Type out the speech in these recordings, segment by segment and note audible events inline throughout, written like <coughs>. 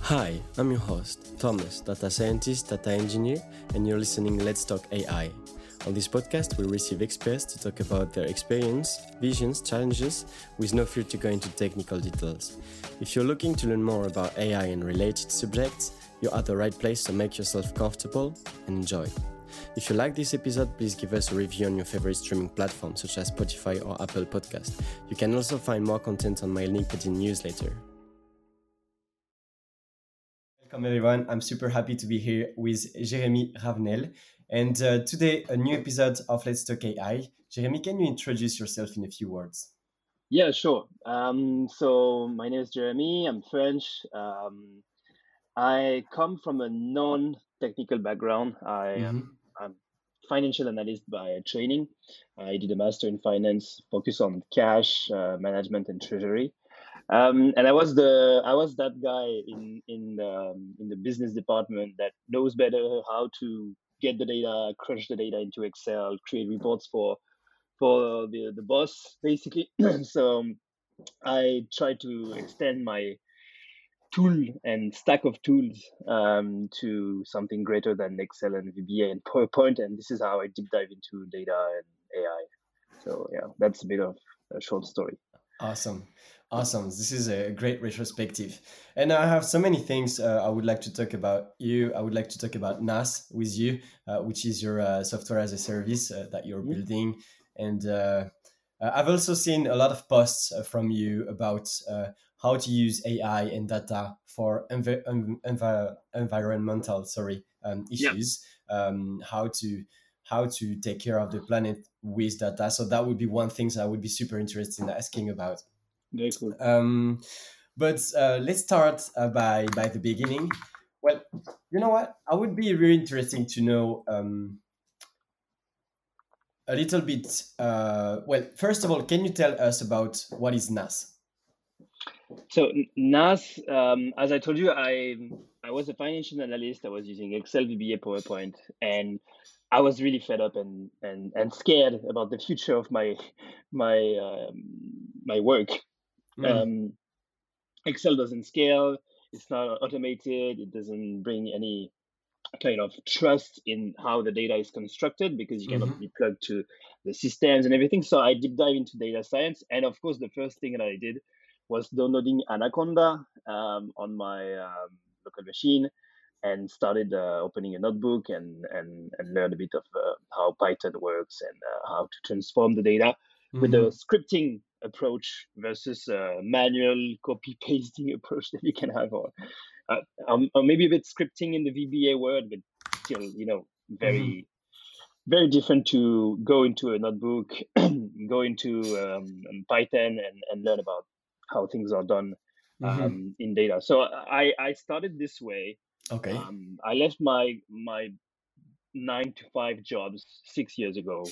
Hi, I'm your host, Thomas, data scientist, data engineer, and you're listening Let's Talk AI. On this podcast, we receive experts to talk about their experience, visions, challenges, with no fear to go into technical details. If you're looking to learn more about AI and related subjects, you're at the right place, so make yourself comfortable and enjoy. If you like this episode, please give us a review on your favorite streaming platform such as Spotify or Apple Podcast. You can also find more content on my LinkedIn newsletter. Welcome everyone. I'm super happy to be here with Jeremy Ravenel. And uh, today, a new episode of Let's Talk AI. Jeremy, can you introduce yourself in a few words? Yeah, sure. Um, so my name is Jeremy. I'm French. Um, I come from a non-technical background. I am mm-hmm. I'm financial analyst by training. I did a master in finance, focus on cash uh, management and treasury. Um, and I was the I was that guy in in um, in the business department that knows better how to get the data, crunch the data into Excel, create reports for for the the boss basically. <clears throat> so um, I try to extend my tool and stack of tools um, to something greater than Excel and VBA and PowerPoint, and this is how I deep dive into data and AI. So yeah, that's a bit of a short story. Awesome. Awesome. This is a great retrospective. And I have so many things uh, I would like to talk about you. I would like to talk about NAAS with you, uh, which is your uh, software as a service uh, that you're mm-hmm. building. And uh, uh, I've also seen a lot of posts from you about how to use AI and data for env- env- environmental sorry um, issues, yeah. um, how to how to take care of the planet with data. So that would be one thing I would be super interested in asking about. Very cool. Um, but uh, let's start uh, by by the beginning. Well, you know what? I would be really interesting to know um, a little bit. Uh, well, first of all, can you tell us about what is NAAS? So NAAS, um, as I told you, I I was a financial analyst. I was using Excel, VBA, PowerPoint, and I was really fed up and and and scared about the future of my my um, my work Mm. Um, Excel doesn't scale. It's not automated. It doesn't bring any kind of trust in how the data is constructed because you cannot mm-hmm. be plugged to the systems and everything. So I deep dive into data science, and of course, the first thing that I did was downloading Anaconda um, on my um, local machine and started uh, opening a notebook and and and learn a bit of uh, how Python works and uh, how to transform the data mm-hmm. with a scripting approach versus a manual copy pasting <laughs> approach that you can have, or, uh, um, or maybe a bit scripting in the VBA world, but still, you know, very. Mm-hmm. Very different to go into a notebook, <clears throat> go into um, Python and, and learn about how things are done mm-hmm. um, in data. So I, I started this way. Okay. Um, I left my my nine to five jobs six years ago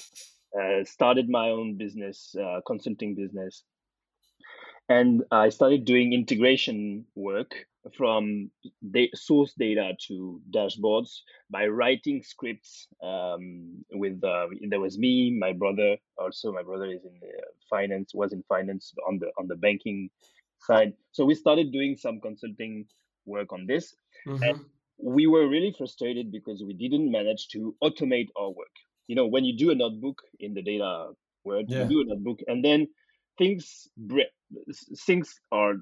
uh, started my own business, uh, consulting business. And I started doing integration work from the source data to dashboards by writing scripts um, with uh, there was me my brother also my brother is in finance was in finance on the on the banking side so we started doing some consulting work on this mm-hmm. and we were really frustrated because we didn't manage to automate our work you know when you do a notebook in the data world yeah. you do a notebook and then things things are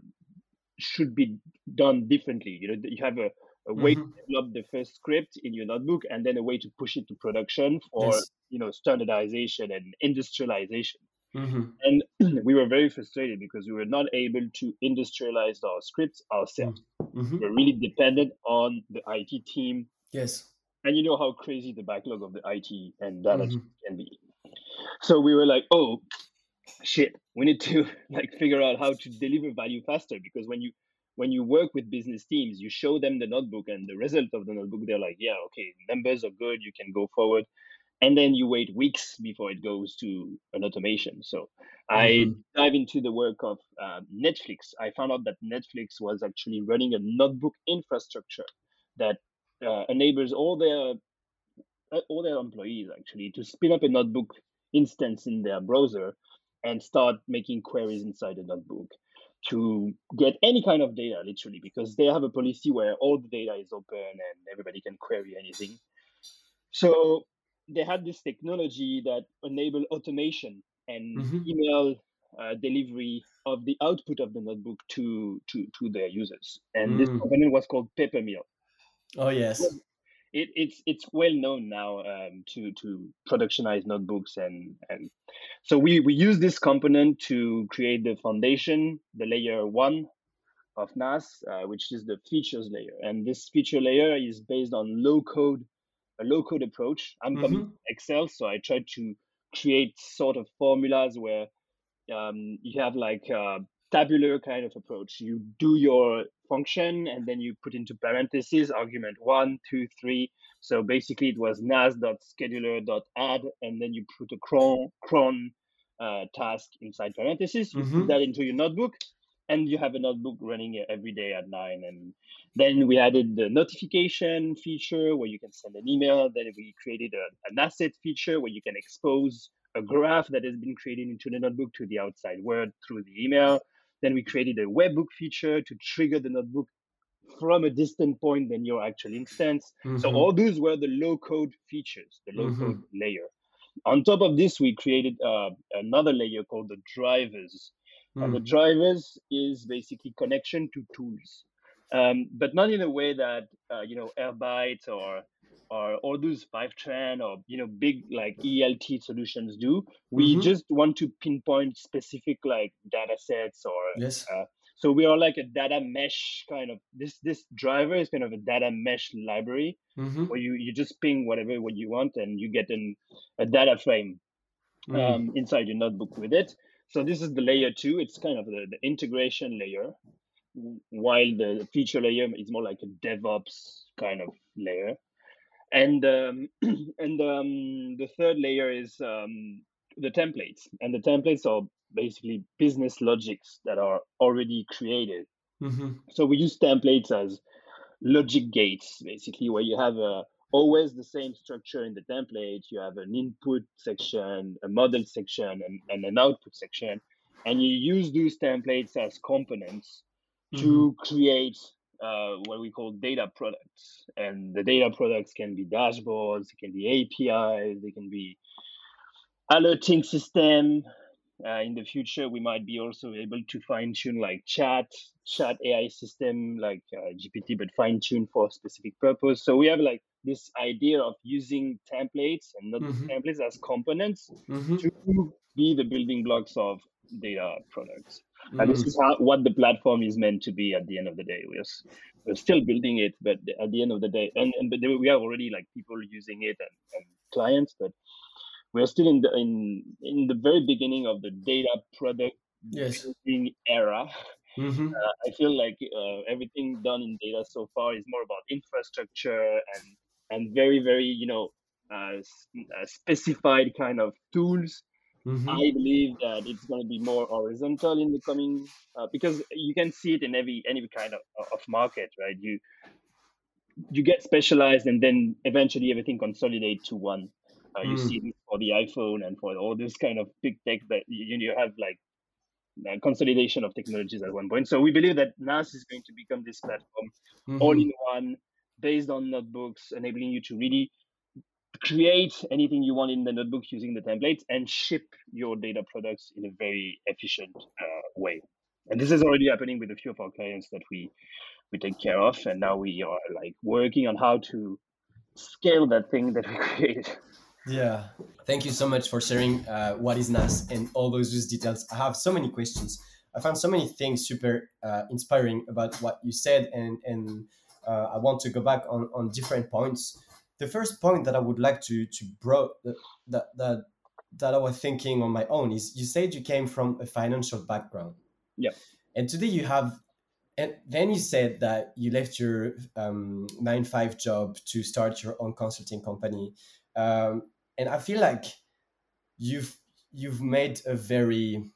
should be done differently you know you have a, a way mm-hmm. to develop the first script in your notebook and then a way to push it to production for yes. you know standardization and industrialization mm-hmm. and <clears throat> we were very frustrated because we were not able to industrialize our scripts ourselves mm-hmm. we are really dependent on the it team yes and you know how crazy the backlog of the IT and data mm-hmm. can be. So we were like, oh shit, we need to <laughs> like figure out how to deliver value faster because when you when you work with business teams, you show them the notebook and the result of the notebook, they're like, yeah, okay, numbers are good, you can go forward. And then you wait weeks before it goes to an automation. So mm-hmm. I dive into the work of uh, Netflix. I found out that Netflix was actually running a notebook infrastructure that uh, enables all their all their employees actually to spin up a notebook instance in their browser and start making queries inside the notebook to get any kind of data, literally, because they have a policy where all the data is open and everybody can query anything. So they had this technology that enabled automation and mm-hmm. email uh, delivery of the output of the notebook to to to their users. And mm. this component was called Papermill. Oh yes. It, it's it's well known now um, to to productionize notebooks and and so we we use this component to create the foundation, the layer one of NAAS, uh, which is the features layer, and this feature layer is based on low code a low code approach. I'm mm-hmm. coming Excel, so I try to create sort of formulas where um, you have like a tabular kind of approach. You do your function and then you put into parentheses argument one, two, three. So basically, it was naas.scheduler.add, and then you put a cron cron uh, task inside parentheses. You mm-hmm. put that into your notebook, and you have a notebook running every day at nine. And then we added the notification feature where you can send an email. Then we created a, an asset feature where you can expose a graph that has been created into the notebook to the outside world through the email. Then we created a webhook feature to trigger the notebook from a distant point than your actual instance. Mm-hmm. So all those were the low code features, the low code mm-hmm. layer. On top of this, we created uh, another layer called the drivers. Mm. And the drivers is basically connection to tools, um, but not in a way that uh, you know Airbyte or or all those Fivetran or you know big like ELT solutions do. We mm-hmm. just want to pinpoint specific like data sets or yes. Uh, so we are like a data mesh kind of this this driver is kind of a data mesh library mm-hmm. where you you just ping whatever what you want and you get an a data frame mm-hmm. um, inside your notebook with it. So this is the layer two. It's kind of the, the integration layer, while the feature layer is more like a DevOps kind of layer and um, <clears throat> and um, the third layer is um, the templates and the templates are basically business logics that are already created mm-hmm. so we use templates as logic gates basically where you have a, always the same structure in the template you have an input section a model section and, and an output section and you use those templates as components mm-hmm. to create uh, what we call data products. And the data products can be dashboards, it can be APIs, they can be alerting system. Uh, in the future, we might be also able to fine tune like chat, chat AI system like uh, GPT, but fine tune for a specific purpose. So we have like this idea of using templates and not mm-hmm. templates as components mm-hmm. to be the building blocks of data products. Mm. And this is how, what the platform is meant to be at the end of the day. We're, we're still building it, but at the end of the day, and, and but we have already like people using it and, and clients, but we're still in the in in the very beginning of the data product yes. building era. Mm-hmm. Uh, I feel like uh, everything done in data so far is more about infrastructure and and very very you know uh, uh specified kind of tools Mm-hmm. I believe that it's going to be more horizontal in the coming uh, because you can see it in every any kind of, of market, right? You you get specialized, and then eventually everything consolidates to one. Uh, you mm. see this for the iPhone and for all this kind of big tech that you, you have like uh, consolidation of technologies at one point. So we believe that NAAS is going to become this platform, mm-hmm. all in one, based on notebooks, enabling you to really create anything you want in the notebook using the templates and ship your data products in a very efficient uh, way. And this is already happening with a few of our clients that we we take care of, and now we are like working on how to scale that thing that we <laughs> created. Yeah, thank you so much for sharing uh, what is NAAS and all those details. I have so many questions. I found so many things super uh, inspiring about what you said, and and uh, I want to go back on on different points the first point that I would like to to bro that that that I was thinking on my own is you said you came from a financial background. Yeah. And today you have, and then you said that you left your um, nine five job to start your own consulting company, um, and I feel like you've you've made a very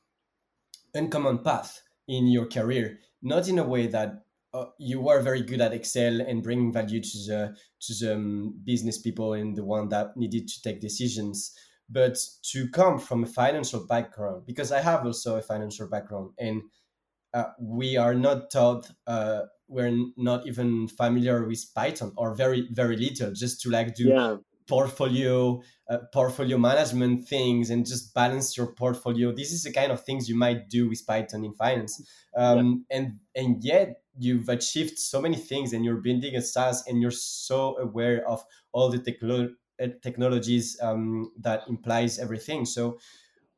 uncommon path in your career. Not in a way that uh, you were very good at Excel and bringing value to the to the um, business people and the one that needed to take decisions. But to come from a financial background, because I have also a financial background, and uh, we are not taught, uh, we're not even familiar with Python or very very little, just to like do yeah portfolio uh, portfolio management things and just balance your portfolio. This is the kind of things you might do with python in finance. Um, yeah. and and yet you've achieved so many things and you're building a SaaS and you're so aware of all the techlo- uh, technologies um, that implies everything. So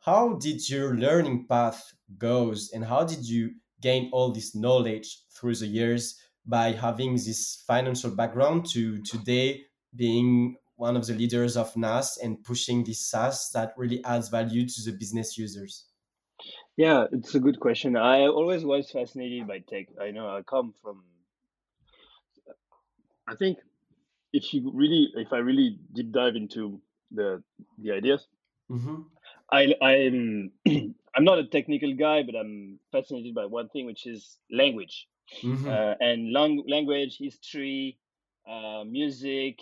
how did your learning path goes and how did you gain all this knowledge through the years by having this financial background to today being one of the leaders of NAAS and pushing this SaaS that really adds value to the business users? Yeah, it's a good question. I always was fascinated by tech. I know I come from. I think if you really, if I really deep dive into the the ideas, mm-hmm. I I'm <clears throat> I'm not a technical guy, but I'm fascinated by one thing, which is language, mm-hmm. uh, and lang- language, history, uh, music,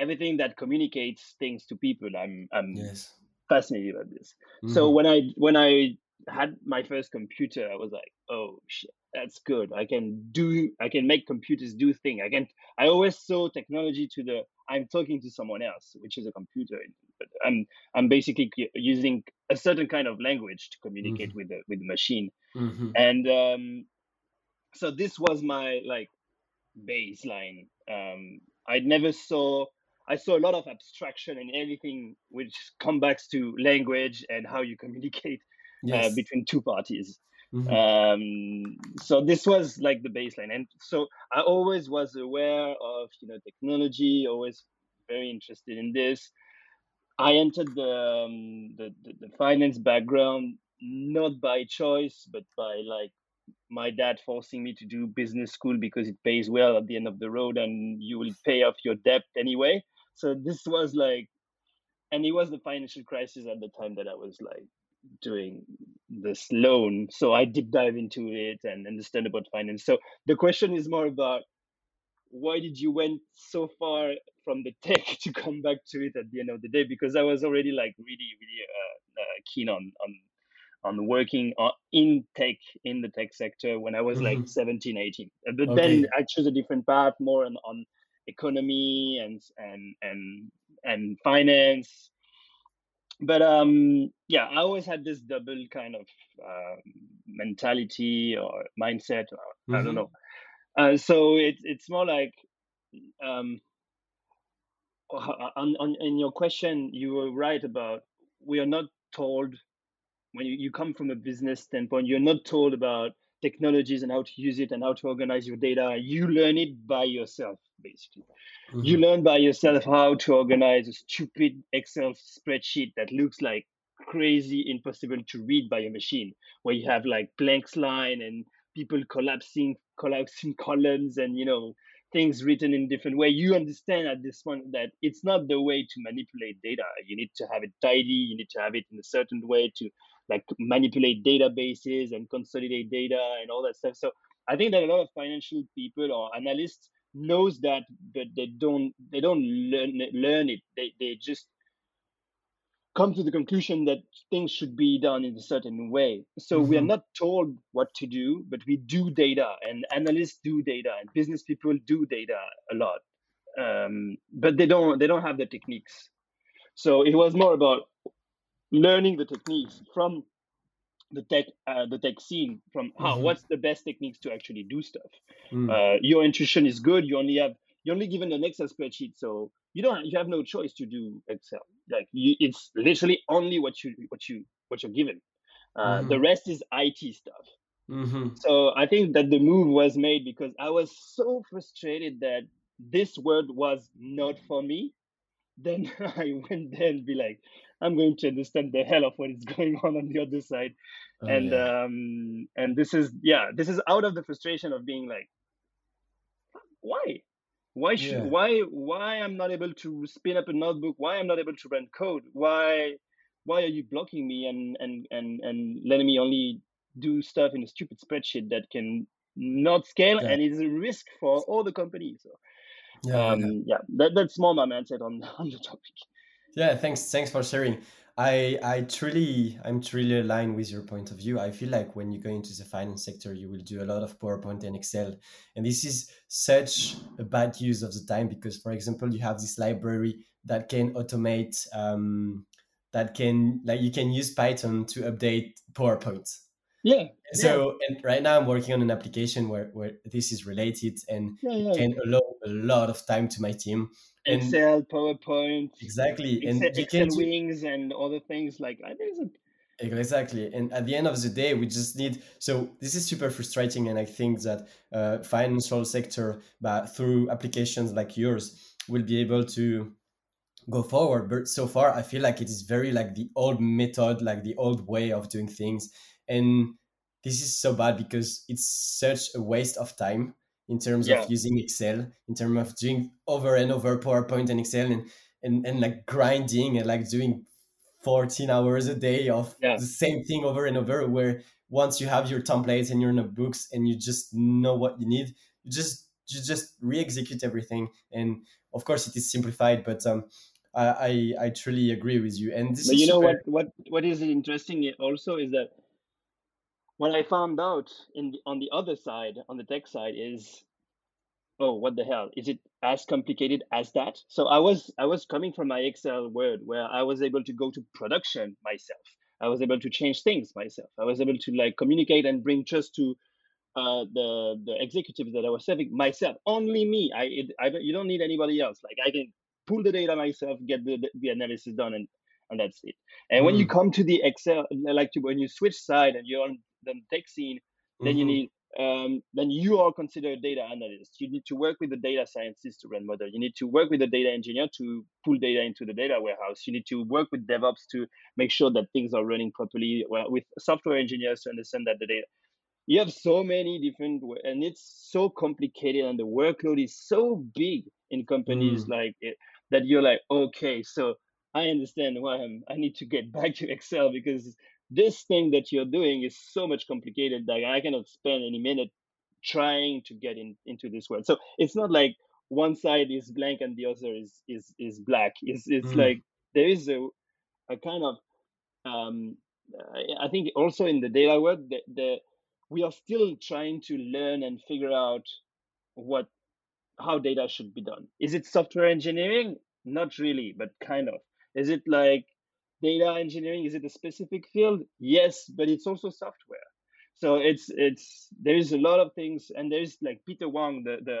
everything that communicates things to people i'm i'm yes. fascinated by this mm-hmm. so when i when i had my first computer i was like oh shit that's good i can do i can make computers do things i can i always saw technology to the i'm talking to someone else which is a computer but i'm i'm basically using a certain kind of language to communicate mm-hmm. with the with the machine mm-hmm. and um so this was my like baseline um i never saw I saw a lot of abstraction and everything which comes back to language and how you communicate uh, yes. uh, between two parties. Mm-hmm. Um, so this was like the baseline, and so I always was aware of you know technology, always very interested in this. I entered the, um, the, the the finance background not by choice, but by like my dad forcing me to do business school because it pays well at the end of the road and you will pay off your debt anyway so this was like and it was the financial crisis at the time that i was like doing this loan so i deep dive into it and understand about finance so the question is more about why did you went so far from the <laughs> tech to come back to it at the end of the day because i was already like really really uh, uh, keen on on on working on, in tech in the tech sector when i was mm-hmm. like 17 18 but okay. then i chose a different path more on, on economy and and and and finance but um yeah i always had this double kind of uh, mentality or mindset or, mm-hmm. i don't mm-hmm. know uh, so it's it's more like um on, on in your question you were right about we are not told when you, you come from a business standpoint you're not told about technologies and how to use it and how to organize your data you learn it by yourself basically. Mm-hmm. You learn by yourself how to organize a stupid Excel spreadsheet that looks like crazy impossible to read by a machine, where you have like blank line and people collapsing collapsing <laughs> columns and you know things written in different way you understand at this point that it's not the way to manipulate data you need to have it tidy you need to have it in a certain way to like manipulate databases and consolidate data and all that stuff so i think that a lot of financial people or analysts knows that but they don't they don't learn learn it they they just come to the conclusion that things should be done in a certain way so mm-hmm. we are mm-hmm. not told what to do but we do data and analysts do data and business people do data a lot um, but they don't they don't have the techniques so it was more about learning the techniques from the tech uh, the tech scene from how mm-hmm. what's the best techniques to actually do stuff mm. uh, your intuition is good you only have you're only given an excel spreadsheet so you don't you have no choice to do excel like you, it's literally only what you what you what you're given uh, mm-hmm. the rest is it stuff mm-hmm. so i think that the move was made because i was so frustrated that this word was not for me then <laughs> i went there and be like I'm going to understand the hell of what is <laughs> going on on the other side. Oh, and yeah. um and this is yeah, this is out of the frustration of being like, why? Why should yeah. why why I'm not able to spin up a notebook? Why I'm not able to run code? Why why are you blocking me and and and and letting me only do stuff in a stupid spreadsheet that can not scale, yeah. and it's a risk for all the companies. So, yeah, um, yeah. yeah that, that's more my mindset on <laughs> on the topic. Yeah, thanks. Thanks for sharing. I I truly I'm truly aligned with your point of view. I feel like when you go into the finance sector, you will do a lot of PowerPoint and Excel, and this is such a bad use of the time because, for example, you have this library that can automate, um, that can like you can use Python to update PowerPoint. Yeah. So yeah. and right now I'm working on an application where, where this is related and yeah, yeah. can allow a lot of time to my team and Excel, PowerPoint, exactly, Excel, and Excel wings and other things like that. Exactly, and at the end of the day, we just need. So this is super frustrating, and I think that uh, financial sector, but through applications like yours, will be able to go forward. But so far, I feel like it is very like the old method, like the old way of doing things, and this is so bad because it's such a waste of time in terms yeah. of using Excel, in terms of doing over and over PowerPoint and Excel and, and, and like grinding and like doing 14 hours a day of yeah. the same thing over and over where once you have your templates and your notebooks and you just know what you need, you just you just re-execute everything. And of course it is simplified, but um I, I, I truly agree with you. And this but you know what, what what is interesting also is that what I found out in the, on the other side, on the tech side, is oh, what the hell? Is it as complicated as that? So I was I was coming from my Excel world where I was able to go to production myself. I was able to change things myself. I was able to like communicate and bring trust to uh, the the executives that I was serving myself. Only me. I, it, I you don't need anybody else. Like I can pull the data myself, get the the analysis done, and and that's it. And mm. when you mm. come to the Excel, like to, when you switch side and you're on the tech scene, then mm-hmm. you need um, then you are considered a data analyst. You need to work with the data scientist to run model. You need to work with the data engineer to pull data into the data warehouse. You need to work with DevOps to make sure that things are running properly. Well, with software engineers to understand that the data. You have so many different, and it's so complicated, and the workload is so big in companies mm. like it, that. You're like, okay, so I understand why I'm, I need to get back to Excel because this thing that you're doing is so much complicated that I cannot spend any minute trying to get in into this world. So it's not like one side is blank and the other is is is black. It's it's mm. like there is a a kind of um, I think also in the data world the, the we are still trying to learn and figure out what how data should be done. Is it software engineering? Not really, but kind of. Is it like data engineering is it a specific field? Yes but it's also software. So it's it's there's a lot of things and there's like peter wang the the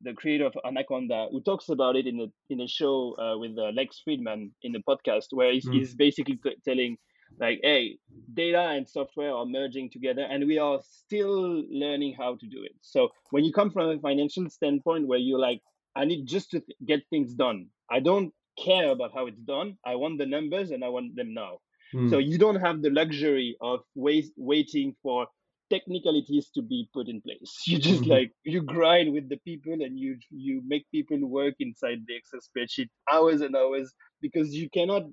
the creator of anaconda who talks about it in a in a show uh, with uh, lex Fridman in the podcast where he's, mm. he's basically t- telling like hey data and software are merging together and we are still learning how to do it. So when you come from a financial standpoint where you're like i need just to th- get things done i don't care about how it's done. I want the numbers and I want them now. Mm. So you don't have the luxury of wait, waiting for technicalities to be put in place. <laughs> You just mm-hmm. like you grind with the people and you you make people work inside the Excel spreadsheet hours and hours because you cannot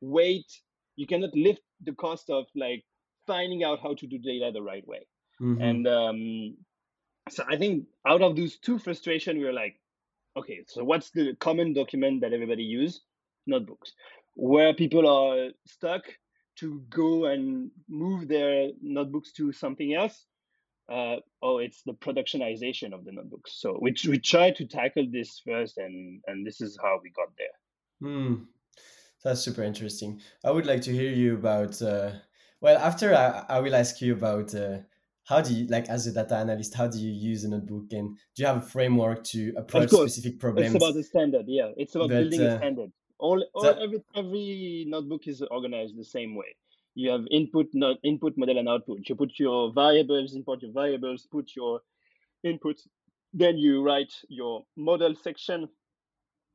wait. You cannot lift the cost of like finding out how to do data the right way. Mm-hmm. And um, so I think out of those two frustration, we are like, okay, so what's the common document that everybody use? Notebooks, where people are stuck to go and move their notebooks to something else. Uh, oh, it's the productionization of the notebooks. So we we try to tackle this first, and and this is how we got there. Hmm, that's super interesting. I would like to hear you about. Uh, well, after I, I will ask you about uh, how do you like as a data analyst how do you use a notebook? And do you have a framework to approach specific problems? it's about the standard yeah. It's about but, building uh, a standard. All, all every every notebook is organized the same way. You have input not input model and output. You put your variables import your variables put your inputs. Then you write your model section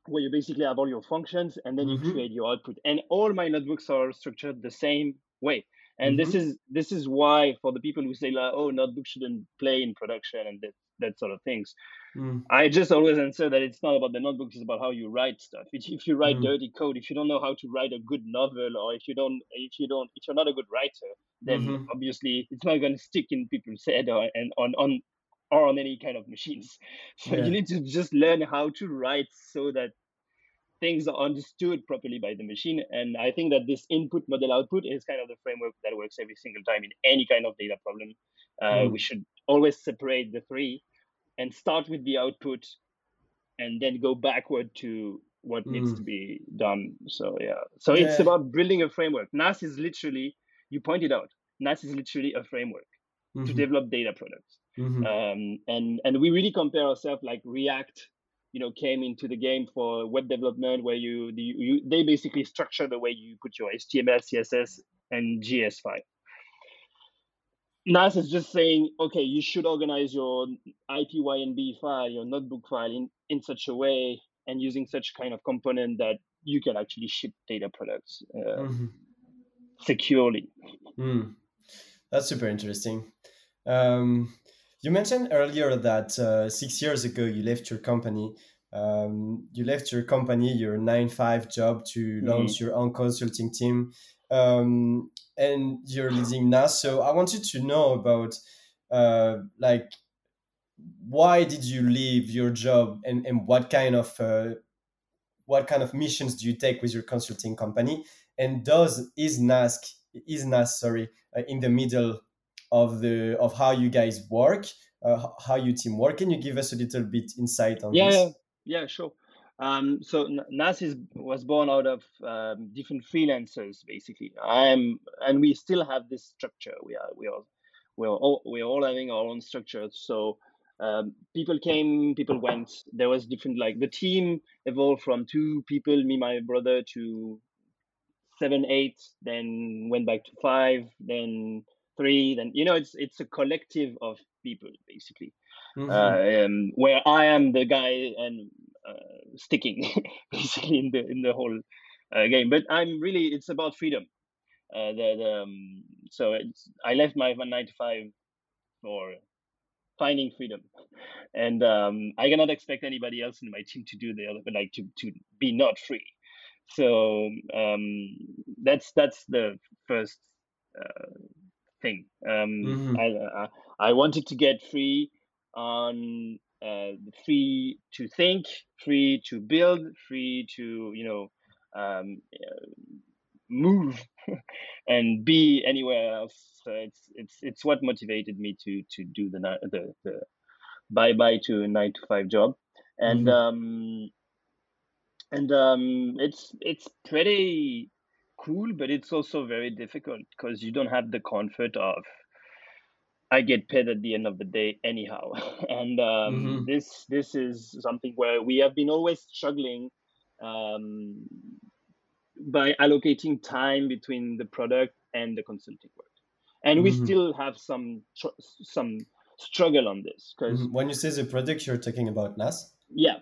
where you basically have all your functions and then mm-hmm. you create your output. And all my notebooks are structured the same way and mm-hmm. this is this is why for the people who say like oh notebook shouldn't play in production and that, that sort of things mm. i just always answer that it's not about the notebooks it's about how you write stuff if, if you write mm. dirty code if you don't know how to write a good novel or if you don't if you don't if you're not a good writer then mm-hmm. obviously it's not going to stick in people's head or and on on or on any kind of machines. <laughs> So yeah. you need to just learn how to write so that things are understood properly by the machine. And I think that this input model output is kind of the framework that works every single time in any kind of data problem. Uh, mm. We should always separate the three and start with the output and then go backward to what mm. needs to be done. So yeah, so yeah. it's about building a framework. NAAS is literally, you pointed out, NAAS is literally a framework mm-hmm. to develop data products. Mm-hmm. Um, and and we really compare ourselves like React, you know, came into the game for web development where you, the, you they basically structure the way you put your HTML, CSS, and JS file. NAAS is just saying, okay, you should organize your IPYNB file, your notebook file in, in such a way and using such kind of component that you can actually ship data products uh, mm-hmm. securely. Mm. That's super interesting. Um, you mentioned earlier that uh, six years ago you left your company. Um, you left your company, your nine five job, to mm-hmm. launch mm-hmm. your own consulting team, um, and you're leading NAAS. So I wanted to know about, uh, like, why did you leave your job, and, and what kind of uh, what kind of missions do you take with your consulting company? And does is NAAS is NAAS sorry uh, in the middle of the of how you guys work, uh, how you team work. Can you give us a little bit insight on yeah, this? Yeah, yeah, sure. Um, so NAAS is, was born out of um, different freelancers, basically. I'm, and we still have this structure. We are, we are, we're all, we're all having our own structure. So um, people came, people went. There was different, like the team evolved from two people, me, my brother, to seven, eight, then went back to five, then three then you know it's it's a collective of people basically. Mm-hmm. uh, um, where i am the guy and uh, sticking <laughs> basically in the in the whole uh, game. But i'm really it's about freedom. Uh, the um, so it's i left my nine to five for finding freedom. And um, i cannot expect anybody else in my team to do the other like to to be not free. So um, that's that's the first uh, thing. Um, mm-hmm. I, I, I wanted to get free on uh, free to think, free to build, free to you know um, uh, move <laughs> and be anywhere else. So it's it's it's what motivated me to to do the the, the bye bye to a nine to five job, and mm-hmm. um, and um, it's it's pretty cool, but it's also very difficult because you don't have the comfort of I get paid at the end of the day anyhow. <laughs> and um, mm-hmm. this this is something where we have been always struggling um, by allocating time between the product and the consulting work. And we mm-hmm. still have some tr- some struggle on this because mm-hmm. when you say the product, you're talking about NAAS. Yeah.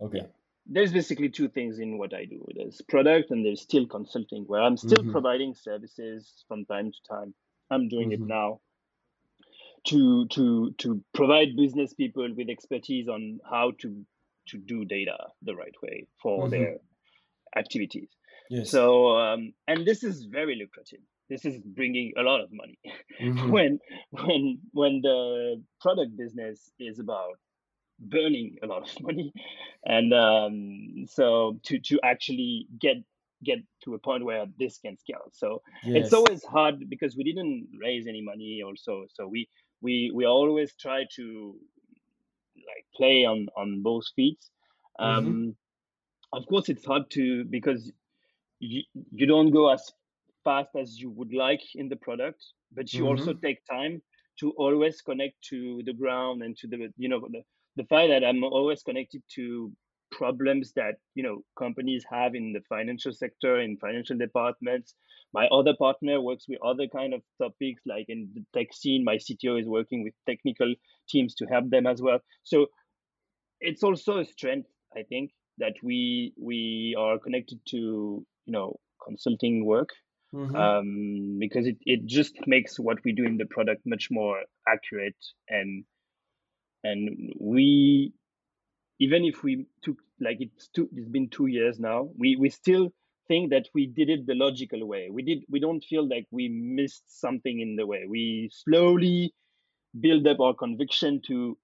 Okay. Yeah there's basically two things in what I do. There's product and there's still consulting, where I'm still mm-hmm. providing services from time to time. I'm doing mm-hmm. it now to to to provide business people with expertise on how to to do data the right way for mm-hmm. their activities. Yes. So um, and this is very lucrative. This is bringing a lot of money. <laughs> Mm-hmm. when when when the product business is about burning a lot of <laughs> money and um, so to to actually get get to a point where this can scale so yes. it's always hard because we didn't raise any money also so we we we always try to like play on on both feet mm-hmm. um mm-hmm. of course it's hard to because you you don't go as fast as you would like in the product but you mm-hmm. also take time to always connect to the ground and to the you know the, the fact that I'm always connected to problems that you know companies have in the financial sector in financial departments. My other partner works with other kind of topics like in the tech scene. My cto is working with technical teams to help them as well. So it's also a strength i think that we we are connected to you know consulting work mm-hmm. um, because it, it just makes what we do in the product much more accurate and and we even if we took like it's two it's been two years now we we still think that we did it the logical way. We did we don't feel like we missed something in the way. We slowly build up our conviction to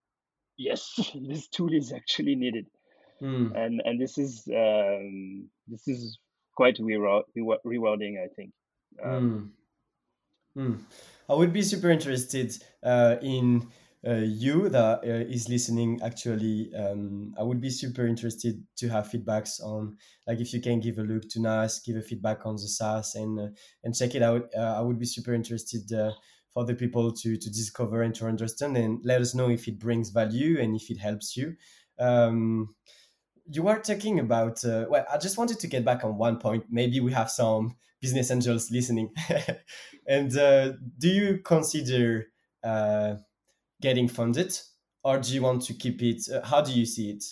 yes, <laughs> this tool is actually needed, Mm, and and this is um, this is quite reward, rewarding, I think. Um, mm, mm. I would be super interested uh, in you that uh, is listening. Actually, um, I would be super interested to have feedbacks on, like, if you can give a look to NAAS, give a feedback on the SaaS, and uh, and check it out. Uh, I would be super interested uh, for the people to to discover and to understand, and let us know if it brings value and if it helps you. Um, you were talking about uh, well i just wanted to get back on one point maybe we have some business angels listening <laughs> and uh, do you consider uh, getting funded? Or do you want to keep it uh, how do you see it?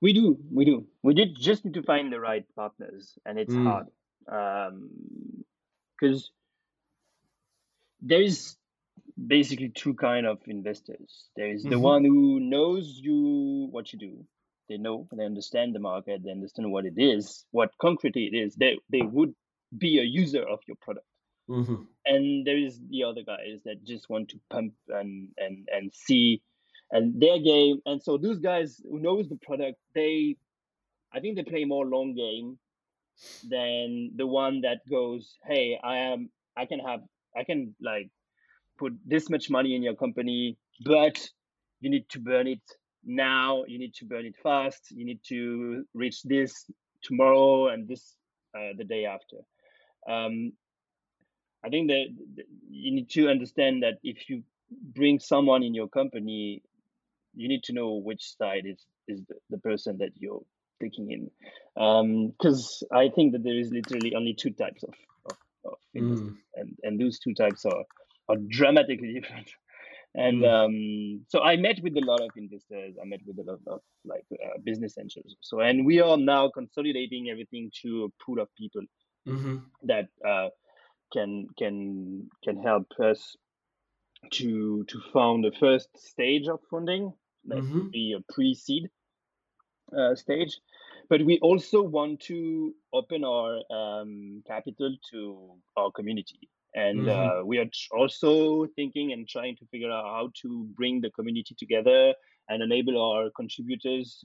We do we do. We did just need to find the right partners and it's Mm, hard because there is basically two kind of investors. There is the mhm, one who knows you what you do. They know they understand the market they understand what it is what concretely it is. They they would be a user of your product mhm, and there is the other guys that just want to pump and and and see and their game. And so those guys who knows the product they i think they play more long game than the one that goes hey i am i can have i can like put this much money in your company but you need to burn it now. You need to burn it fast. You need to reach this tomorrow and this uh, the day after. Um, I think that you need to understand that if you bring someone in your company, you need to know which side is is the, the person that you're taking in. Because I think that there is literally only two types of, of, of investors, mm, and, and those two types are, are dramatically <laughs> different. And mm, um, so I met with a lot of investors. I met with a lot of like uh, business angels. So and we are now consolidating everything to a pool of people mhm, that uh, can can can help us to to found the first stage of funding that would mhm, be a pre-seed uh, stage. But we also want to open our um, capital to our community. And mhm, uh, we are tr- also thinking and trying to figure out how to bring the community together and enable our contributors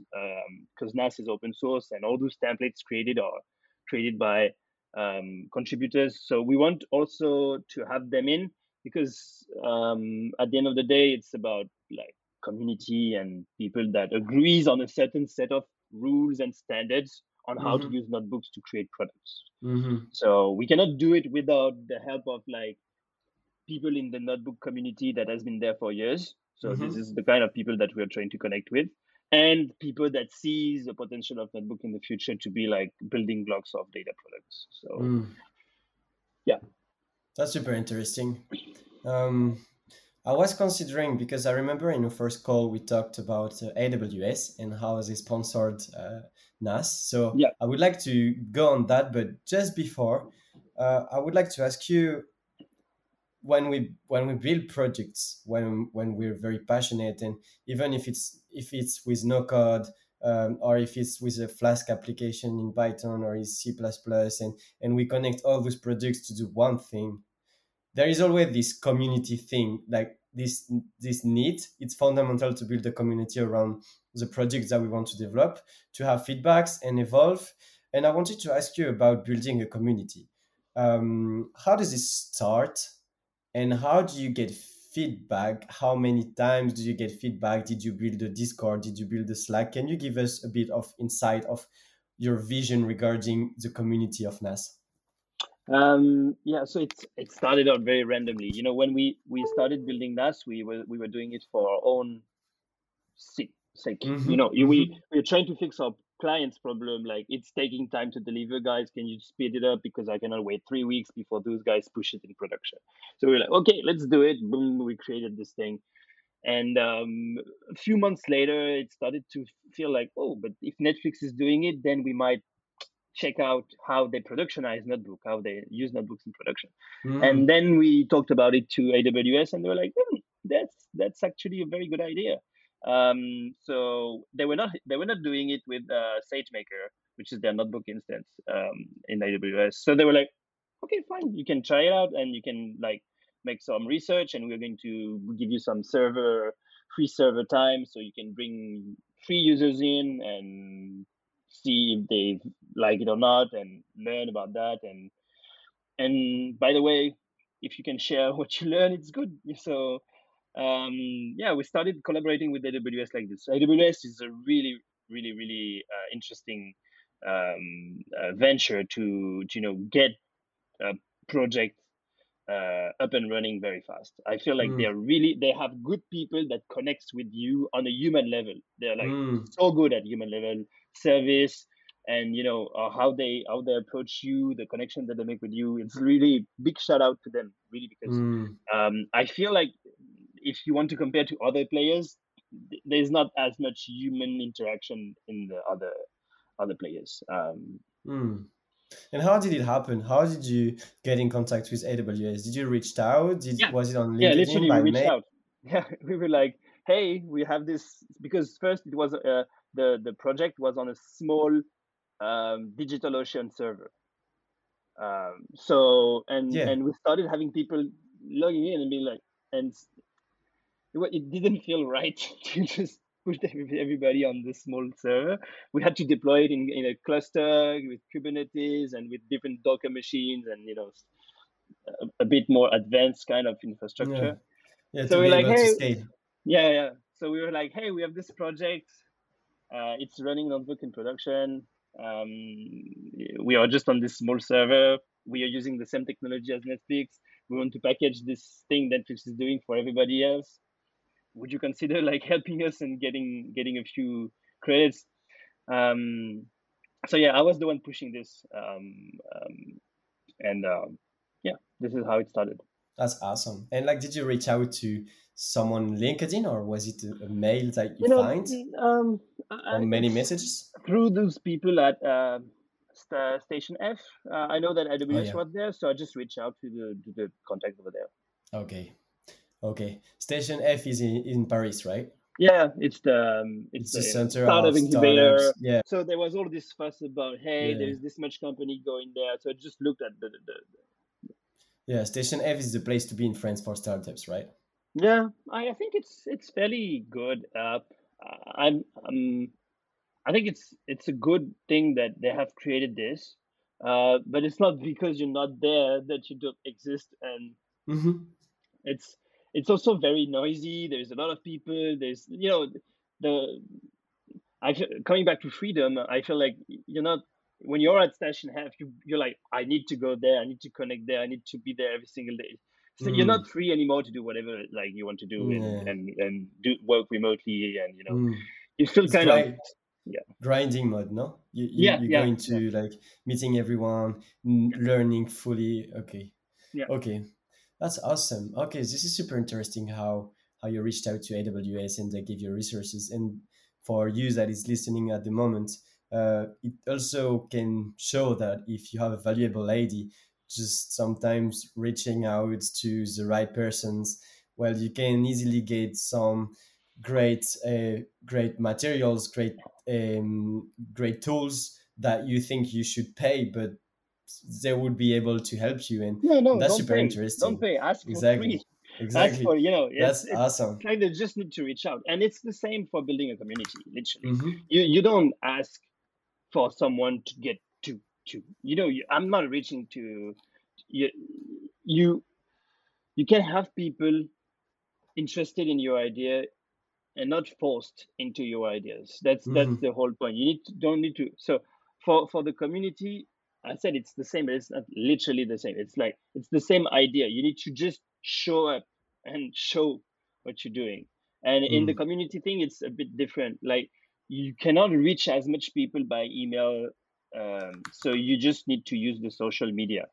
because naas is open source and all those templates created are created by um, contributors. So we want also to have them in because um, at the end of the day it's about like community and people that agrees on a certain set of rules and standards on how to mhm, use notebooks to create products. Mhm, so we cannot do it without the help of like people in the notebook community that has been there for years. So this mhm, is the kind of people that we are trying to connect with and people that sees the potential of notebook in the future to be like building blocks of data products so mm. yeah that's super interesting um, I was considering because I remember in the first call we talked about uh, AWS and how they sponsored uh, NAAS. So yeah I would like to go on that, but just before, uh, I would like to ask you when we when we build projects, when when we're very passionate, and even if it's if it's with no code. Um, or if it's with a Flask application in Python or in C++, and, and we connect all those projects to do one thing, there is always this community thing like this this need. It's fundamental to build a community around the projects that we want to develop to have feedbacks and evolve. And i wanted to ask you about building a community. Um, how does it start? And how do you get feedback how many times do you get feedback did you build a discord did you build a slack can you give us a bit of insight of your vision regarding the community of naas Um, yeah, so it's it started out very randomly. You know, when we we started building NAAS, we were we were doing it for our own sake. sake. You mm-hmm, know, you- mm-hmm, we we are trying to fix our client's problem. Like it's taking time to deliver, guys. Can you speed it up because I cannot wait three weeks before those guys push it in production. So we're like, okay, let's do it. Boom, we created this thing. And um, a few months later, it started to feel like, oh, but if Netflix is doing it, then we might check out how they productionize notebook, how they use notebooks in production. mm-hmm, And then we talked about it to AWS, and they were like, hmm, "That's that's actually a very good idea." Um, so they were not they were not doing it with uh, SageMaker, which is their notebook instance um, in AWS. So they were like, "Okay, fine, you can try it out, and you can like make some research, and we're going to give you some server free server time, so you can bring free users in and see if they like it or not, and learn about that. And and by the way, if you can share <laughs> what you learn, it's good. So um, yeah, we started collaborating with AWS like this. AWS is a really, really, really uh, interesting um, uh, venture to, to, you know get a project uh, up and running very fast. I feel like Mm. they're really they have good people that connects with you on a human level. They're like Mm. so good at human level service and you know uh, how they how they approach you, the connection that they make with you. It's really big shout out to them, really, because Mm. um, I feel like if you want to compare to other players, there's not as much human interaction in the other other players. Um, Mm. And how did it happen? How did you get in contact with AWS? Did you reach out? Did Yeah. was it on LinkedIn? yeah, literally, by we reached mail? out. <laughs> Yeah, we were like, hey, we have this because first it was uh, the the project was on a small um, DigitalOcean server. Um, so and Yeah. and we started having people logging in and being like, and it, it didn't feel right <laughs> to just put everybody on this small server. We had to deploy it in, in a cluster with Kubernetes and with different Docker machines and you know a, a bit more advanced kind of infrastructure. Yeah, So we're like, hey. Yeah, yeah. So we were like, hey, we have this project. Uh, it's running notebook in production. Um, we are just on this small server. We are using the same technology as Netflix. We want to package this thing that Netflix is doing for everybody else. Would you consider like <laughs> helping us and getting getting a few credits? Um, so yeah, I was the one pushing this, um, um, and um, yeah, this is how it started. That's awesome. And like, did you reach out to someone on LinkedIn or was it a, a mail that you, You know, find um, or I, many messages? through those people at uh, Sta- Station F. Uh, I know that AWS Oh, yeah. was there, so I just reached out to the to the contact over there. Okay. Okay. Station F is in, in Paris, right? Yeah, it's the um, It's it's, the center startup of incubator. startups. Yeah. So there was all this fuss about, hey, Yeah. there's this much company going there. So I just looked at the, the, the Yeah. Station F is the place to be in France for startups, right? yeah. I, I think it's it's fairly good. Uh, I'm um, I think it's it's a good thing that they have created this. Uh, but it's not because you're not there that you don't exist and Mm-hmm. it's it's also very noisy there's a lot of people there's you know the i feel, coming back to freedom i feel like you're not when you're at Station F you you're like i need to go there i need to connect there i need to be there every single day so you're Mm. not free anymore to do whatever like you want to do and Yeah. and, and do work remotely and you know Mm. you feel It's kind of yeah. grinding mode, no? You, you, Yeah, you yeah, go into like meeting everyone, n- learning fully. Okay. Yeah. Okay. That's awesome. Okay, this is super interesting how how you reached out to AWS and they give you resources. And for you that is listening at the moment, uh, it also can show that if you have a valuable ID, just sometimes reaching out to the right persons, well, you can easily get some great uh, great materials, great um, great tools that you think you should pay, but they would be able to help you. And no no That's super pay. interesting. don't pay ask for Exactly. free exactly, for you know that's it's awesome. like they just need to reach out and it's the same for building a community literally hmm you you don't ask for someone to get to to you know you, i'm not reaching to you you you can have people interested in your idea and not forced into your ideas that's that's Mhm. the whole point you need to, don't need to so for for the community i said it's the same but it's not literally the same it's like it's the same idea you need to just show up and show what you're doing and in the Mm. community thing it's a bit different like you cannot reach as much people by email um, so you just need to use the social media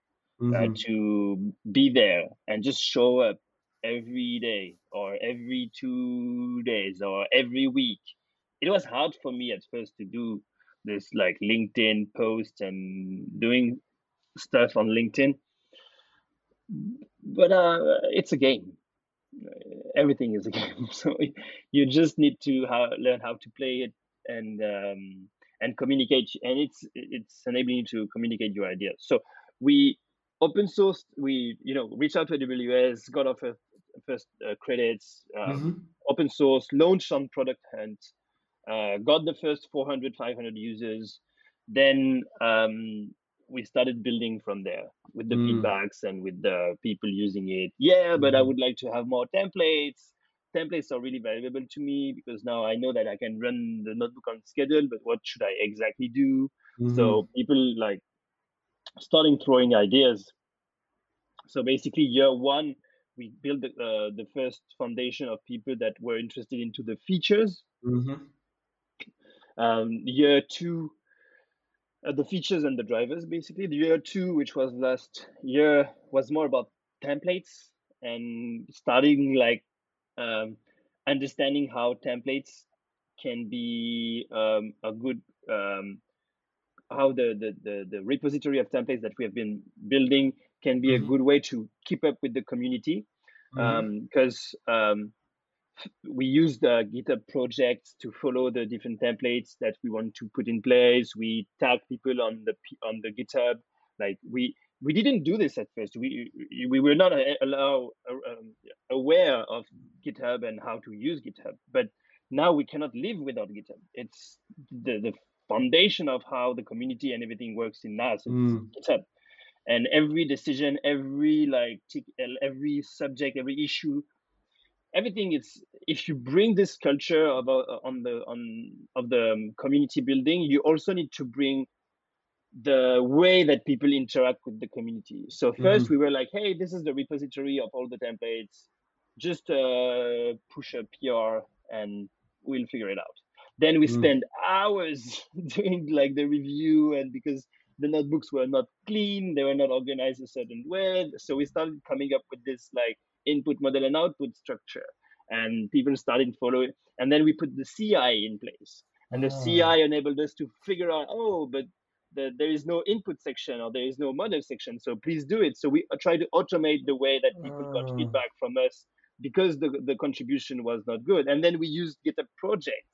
uh, Mhm. to be there and just show up every day or every two days or every week. It was hard for me at first to do this like LinkedIn posts and doing stuff on LinkedIn, but uh, it's a game. Everything is a <laughs> game, so you just need to how, learn how to play it and um, and communicate. And it's it's enabling you to communicate your ideas. So we open sourced we you know reached out to aws got our first, first uh, credits um, Mhm. open source, launched on Product Hunt, uh, got the first 400, 500 users. Then um, we started building from there with the mm. feedbacks and with the people using it. Yeah, but I mm-hmm. would like to have more templates. Templates are really valuable to me because now I know that I can run the notebook on schedule, but what should I exactly do? Mm-hmm. So people like starting throwing ideas. So basically, year one, we built the, uh, the first foundation of people that were interested into the features. Mm-hmm. Um, year two, uh, the features and the drivers basically. The year two, which was last year, was more about templates and starting like um, understanding how templates can be um, a good um, how the, the, the the repository of templates that we have been building can be mm-hmm. a good way to keep up with the community because mm-hmm. We use the GitHub project to follow the different templates that we want to put in place. We tag people on the on the GitHub. Like we we didn't do this at first. We we were not allow um, aware of GitHub and how to use GitHub. But now we cannot live without GitHub. It's the, the foundation of how the community and everything works in NAAS. Mm. GitHub, and every decision, every like every subject, every issue everything is if you bring this culture of uh, on the on of the um, community building you also need to bring the way that people interact with the community so 1st mm-hmm. we were like hey this is the repository of all the templates just uh, push a pr and we'll figure it out then we mm. spend hours <laughs> doing like the review and because the notebooks were not clean they were not organized a certain way so we started coming up with this like input model and output structure and people started following and then we put the ci in place and the oh. ci enabled us to figure out oh but the, there is no input section or there is no model section so please do it so we try to automate the way that people oh. got ah. feedback from us because the, the contribution was not good and then we used github project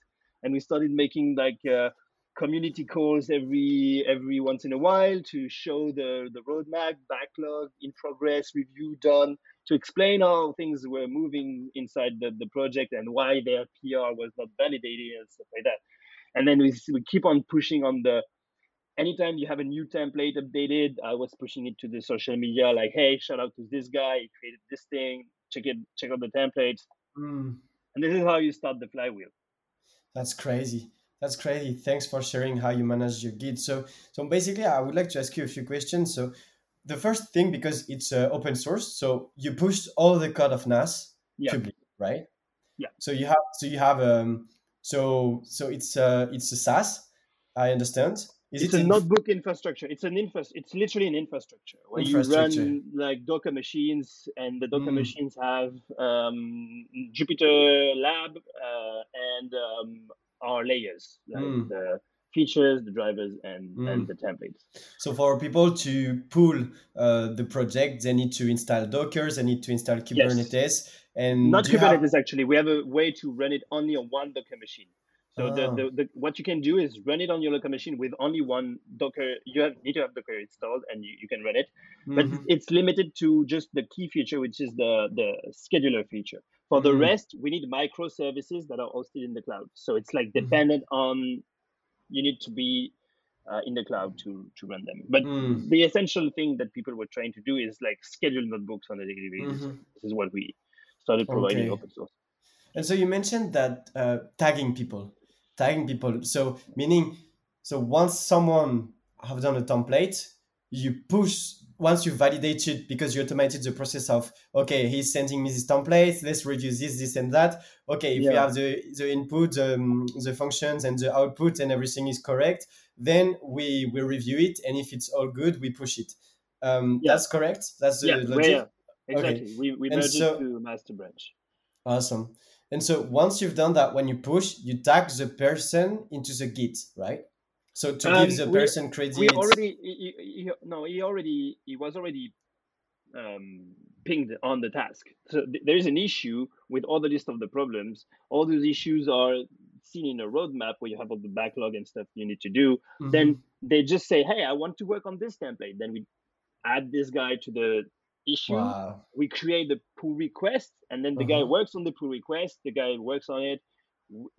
and we started making like uh, community calls every every once in a while to show the the roadmap backlog in progress review done to explain how things were moving inside the, the project and why their PR was not validated and stuff like that. And then we, we keep on pushing on the anytime you have a new template updated, I was pushing it to the social media like, hey, shout out to this guy, he created this thing, check it, check out the templates. Mm. And this is how you start the flywheel. That's crazy. That's crazy. Thanks for sharing how you manage your Git. So, so basically, I would like to ask you a few questions. So, the first thing because it's uh, open source, so you push all the code of NAAS yeah. public, right? Yeah. So you have so you have um so so it's uh it's a SaaS, I understand. Is it's it a notebook infrastructure. It's an infra. It's literally an infrastructure where infrastructure. you run like Docker machines, and the Docker mm. machines have um, Jupyter Lab uh, and um, our layers, like mm. the features, the drivers, and, mm. and the templates. So for people to pull uh, the project, they need to install Docker, they need to install Kubernetes, yes. and not Kubernetes have... actually. We have a way to run it only on one Docker machine. So the, ah. the, the, what you can do is run it on your local machine with only one Docker. You have, need to have Docker installed and you, you can run it, mm-hmm. but it's limited to just the key feature, which is the the scheduler feature. For the rest, we need microservices that are hosted in the cloud. So it's like mm-hmm. dependent mm-hmm. on you need to be uh, in the cloud to to run them. But mm. the essential thing that people were trying to do is like schedule notebooks on a daily basis. Mm-hmm. This is what we started providing okay. open source. And so you mentioned that uh, tagging people, tagging people. So meaning, so once someone have done a template, you push once you validate it because you automated the process of okay he's sending me this template let's reduce this this and that. Okay if yeah. we have the the input um, the functions and the output and everything is correct then we we review it and if it's all good we push it. Um, yeah. that's correct? That's the yeah, logic? yeah, exactly. Okay. we, we merge so, it to master branch. Awesome. And so once you've done that when you push you tag the person into the git right so to um, give the person we, credit, we already he, he, no, he already he was already um, pinged on the task. So th- there is an issue with all the list of the problems. All those issues are seen in a roadmap where you have all the backlog and stuff you need to do. Mm-hmm. Then they just say, "Hey, I want to work on this template." Then we add this guy to the issue. Wow. We create the pull request, and then the guy Uh-huh. works on the pull request. The guy works on it.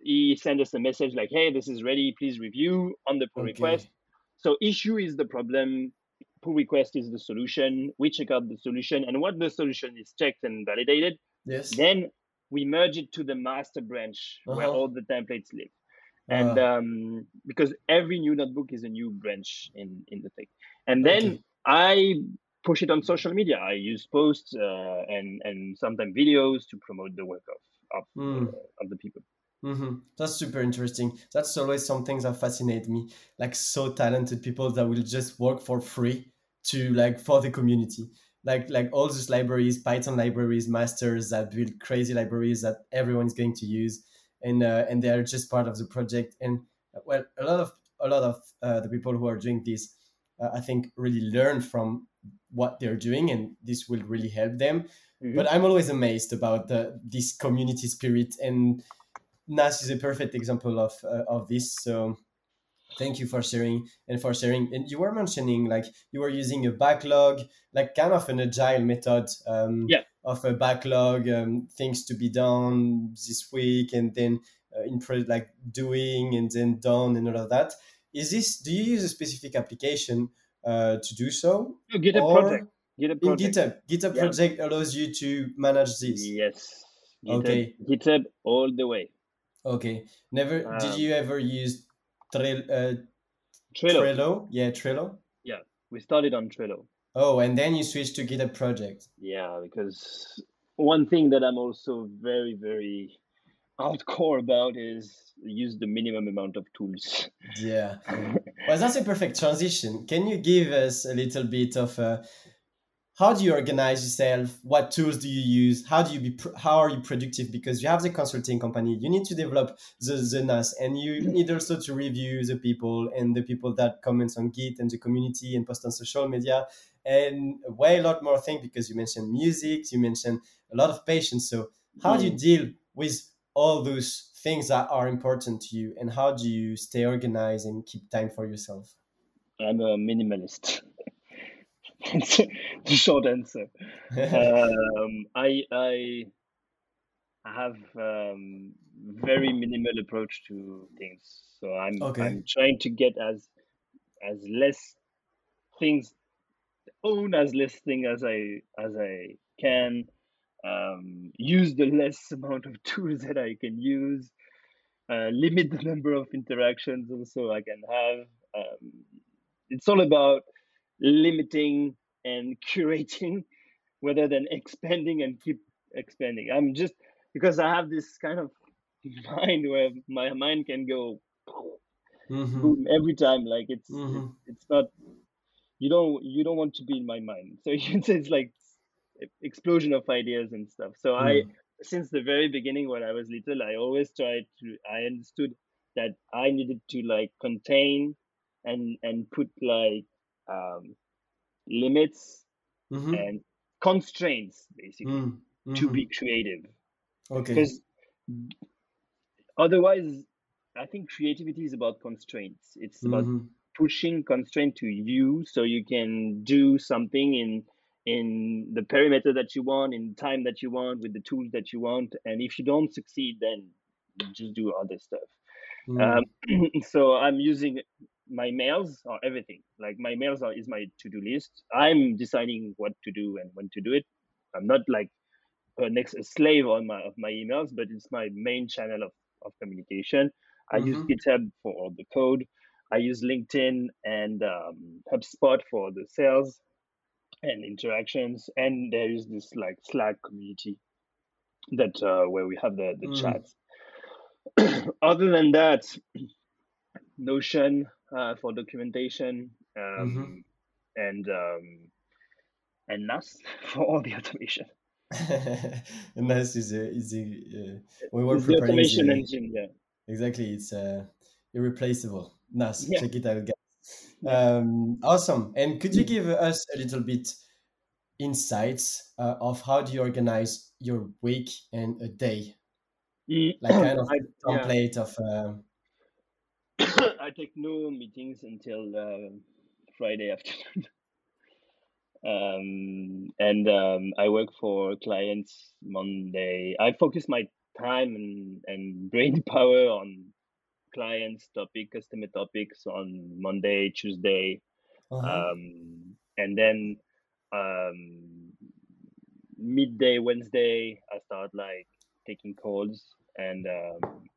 He sends us a message like, "Hey, this is ready. Please review on the pull Okay. request." So issue is the problem. Pull request is the solution. We check out the solution, and what the solution is checked and validated, Yes. then we merge it to the master branch where Uh-huh. all the templates live. And Uh, um, because every new notebook is a new branch in, in the thing. And then Okay. I push it on social media. I use posts uh, and, and sometimes videos to promote the work of, of, Mm. uh, of the people. Hmm That's super interesting. That's always some things that fascinate me. Like so talented people that will just work for free to like for the community. Like like all these libraries, Python libraries, masters that build crazy libraries that everyone is going to use, and uh, and they are just part of the project. And well, a lot of a lot of uh, the people who are doing this, uh, I think, really learn from what they're doing, and this will really help them Mhm. but I'm always amazed about the, this community spirit, and NAAS is a perfect example of uh, of this. So, thank you for sharing and for sharing. And you were mentioning like you were using a backlog, like kind of an agile method. Um, Yeah. Of a backlog, um, things to be done this week, and then uh, in pro- like doing and then done and all of that. Is this? Do you use a specific application uh, to do so? No, GitHub Or- project. GitHub In project. GitHub, GitHub Yeah. project allows you to manage this. Yes. GitHub, Okay. GitHub all the way. Okay. Never. did Um, you ever use Trello? Uh, Trello. Trello? Yeah, Trello. Yeah, we started on Trello. Oh, and then you switched to GitHub project. Yeah, because one thing that I'm also very, very hardcore about is use the minimum amount of tools. Yeah. <laughs> Well, that's a perfect transition. Can you give us a little bit of uh, how do you organize yourself? What tools do you use? How do you be? Pr- how are you productive? Because you have the consulting company, you need to develop the the NAAS, and you need also to review the people and the people that comments on Git and the community and post on social media, and a way a lot more things because you mentioned music, you mentioned a lot of patience. So how do you hmm. deal with all those things that are important to you, and how do you stay organized and keep time for yourself? I'm a minimalist. <laughs> That's <laughs> the short answer. Um, I I have um, very minimal approach to things. So I'm Okay. I'm trying to get as as less things own as less thing as I as I can. Um, use the less amount of <laughs> tools that I can use. Uh, limit the number of interactions also I can have. Um, it's all about limiting and <laughs> curating rather than expanding and keep expanding. I'm just because I have this kind of <laughs> mind where my mind can go Mhm, boom every time. Like it's mhm. it's not you don't you don't want to be in my mind. <laughs> So it's, it's like explosion of ideas and stuff. So I Mm. since the very beginning when I was little, I always tried to I understood that I needed to like contain and and put like um, limits Mhm, and constraints basically mm, to be creative. Okay. because otherwise i think creativity is about constraints. It's about Mhm, pushing constraint to you so you can do something in in the perimeter that you want in time that you want with the tools that you want. And if you don't succeed then just do other stuff. Mm, um, <clears throat> so i'm using my mails are everything. Like my mails are is my to-do list. I'm deciding what to do and when to do it. I'm not like a next a slave on my of my emails but it's my main channel of, of communication. I use Mhm. github for all the code. I use linkedin and um, hubspot for the sales and interactions. And there is this like slack community that uh, where we have the the Mm. chats. <clears throat> Other than that notion uh, for documentation um, Mhm. and um, and naas <laughs> for all the automation. And <laughs> NAAS is a, is a uh, we were It's the automation the, engine yeah. Exactly it's uh, irreplaceable. NAAS Yeah. check it out guys. Um, awesome. And could you give us a little bit insights uh, of how do you organize your week and a day? Mm, like kind of <coughs> I, yeah. template of uh, <coughs> I take no meetings until uh, Friday afternoon. <laughs> um, and um, I work for clients Monday. I focus my time and, and brain <laughs> power on clients topic, customer topics on Monday, Tuesday, uh-huh. um, and then um, midday Wednesday I start like taking calls and um,